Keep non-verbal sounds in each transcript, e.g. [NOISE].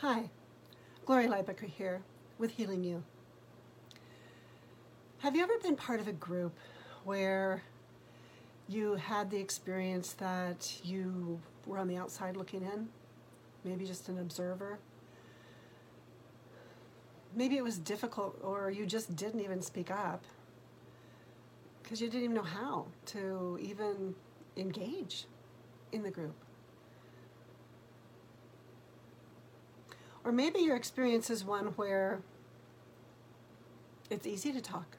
Hi, Gloria Lybecker here with Healing You. Have you ever been part of a group where you had the experience that you were on the outside looking in? Maybe just an observer? Maybe it was difficult or you just didn't even speak up because you didn't even know how to even engage in the group. Or maybe your experience is one where it's easy to talk.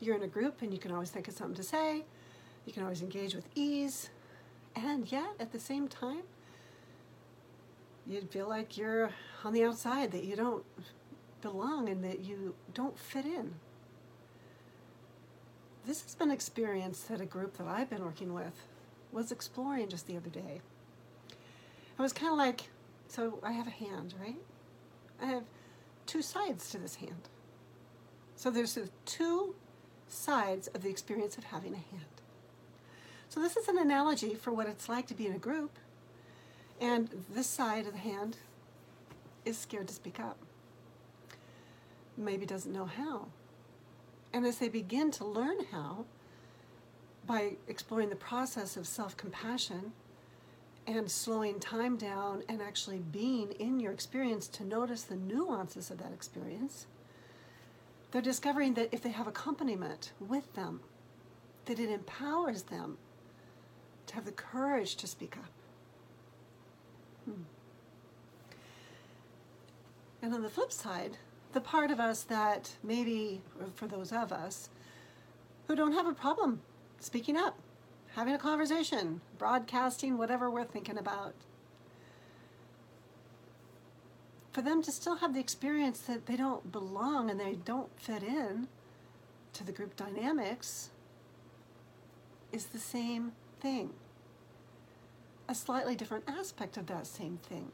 You're in a group and you can always think of something to say, you can always engage with ease, and yet at the same time, you feel like you're on the outside, that you don't belong and that you don't fit in. This has been an experience that a group that I've been working with was exploring just the other day. I was kind of like, so I have a hand, right? I have two sides to this hand. So there's two sides of the experience of having a hand. So this is an analogy for what it's like to be in a group. And this side of the hand is scared to speak up. Maybe doesn't know how. And as they begin to learn how, by exploring the process of self compassion, and slowing time down and actually being in your experience to notice the nuances of that experience, they're discovering that if they have accompaniment with them, that it empowers them to have the courage to speak up. Hmm. And on the flip side, the part of us that maybe, for those of us, who don't have a problem speaking up, having a conversation, broadcasting whatever we're thinking about. For them to still have the experience that they don't belong and they don't fit in to the group dynamics is the same thing. A slightly different aspect of that same thing.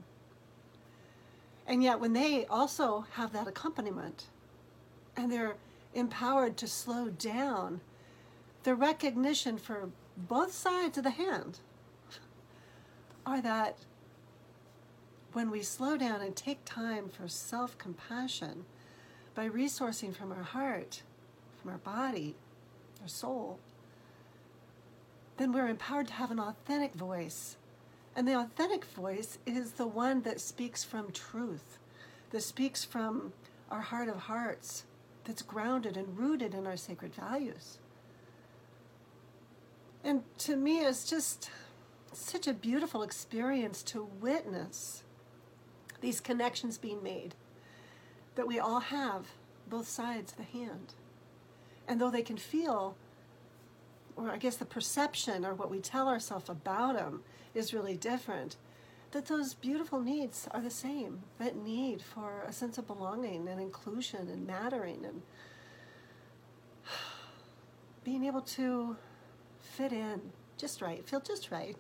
And yet, when they also have that accompaniment and they're empowered to slow down, the recognition for both sides of the hand are that when we slow down and take time for self compassion by resourcing from our heart, from our body, our soul, then we're empowered to have an authentic voice. And the authentic voice is the one that speaks from truth, that speaks from our heart of hearts, that's grounded and rooted in our sacred values. And to me, it's just such a beautiful experience to witness these connections being made that we all have both sides of the hand. And though they can feel, or I guess the perception or what we tell ourselves about them is really different, that those beautiful needs are the same that need for a sense of belonging and inclusion and mattering and [SIGHS] being able to fit in just right, feel just right.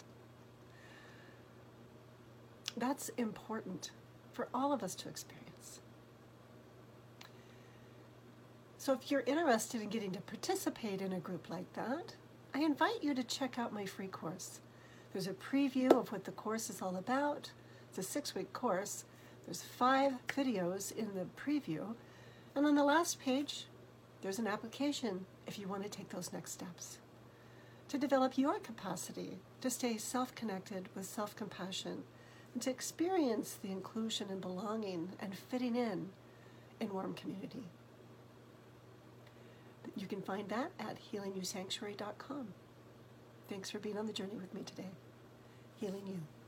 That's important for all of us to experience. So, if you're interested in getting to participate in a group like that, I invite you to check out my free course. There's a preview of what the course is all about. It's a six week course. There's five videos in the preview. And on the last page, there's an application if you want to take those next steps to develop your capacity to stay self connected with self compassion and to experience the inclusion and belonging and fitting in in warm community. You can find that at healingyousanctuary.com. Thanks for being on the journey with me today. Healing you.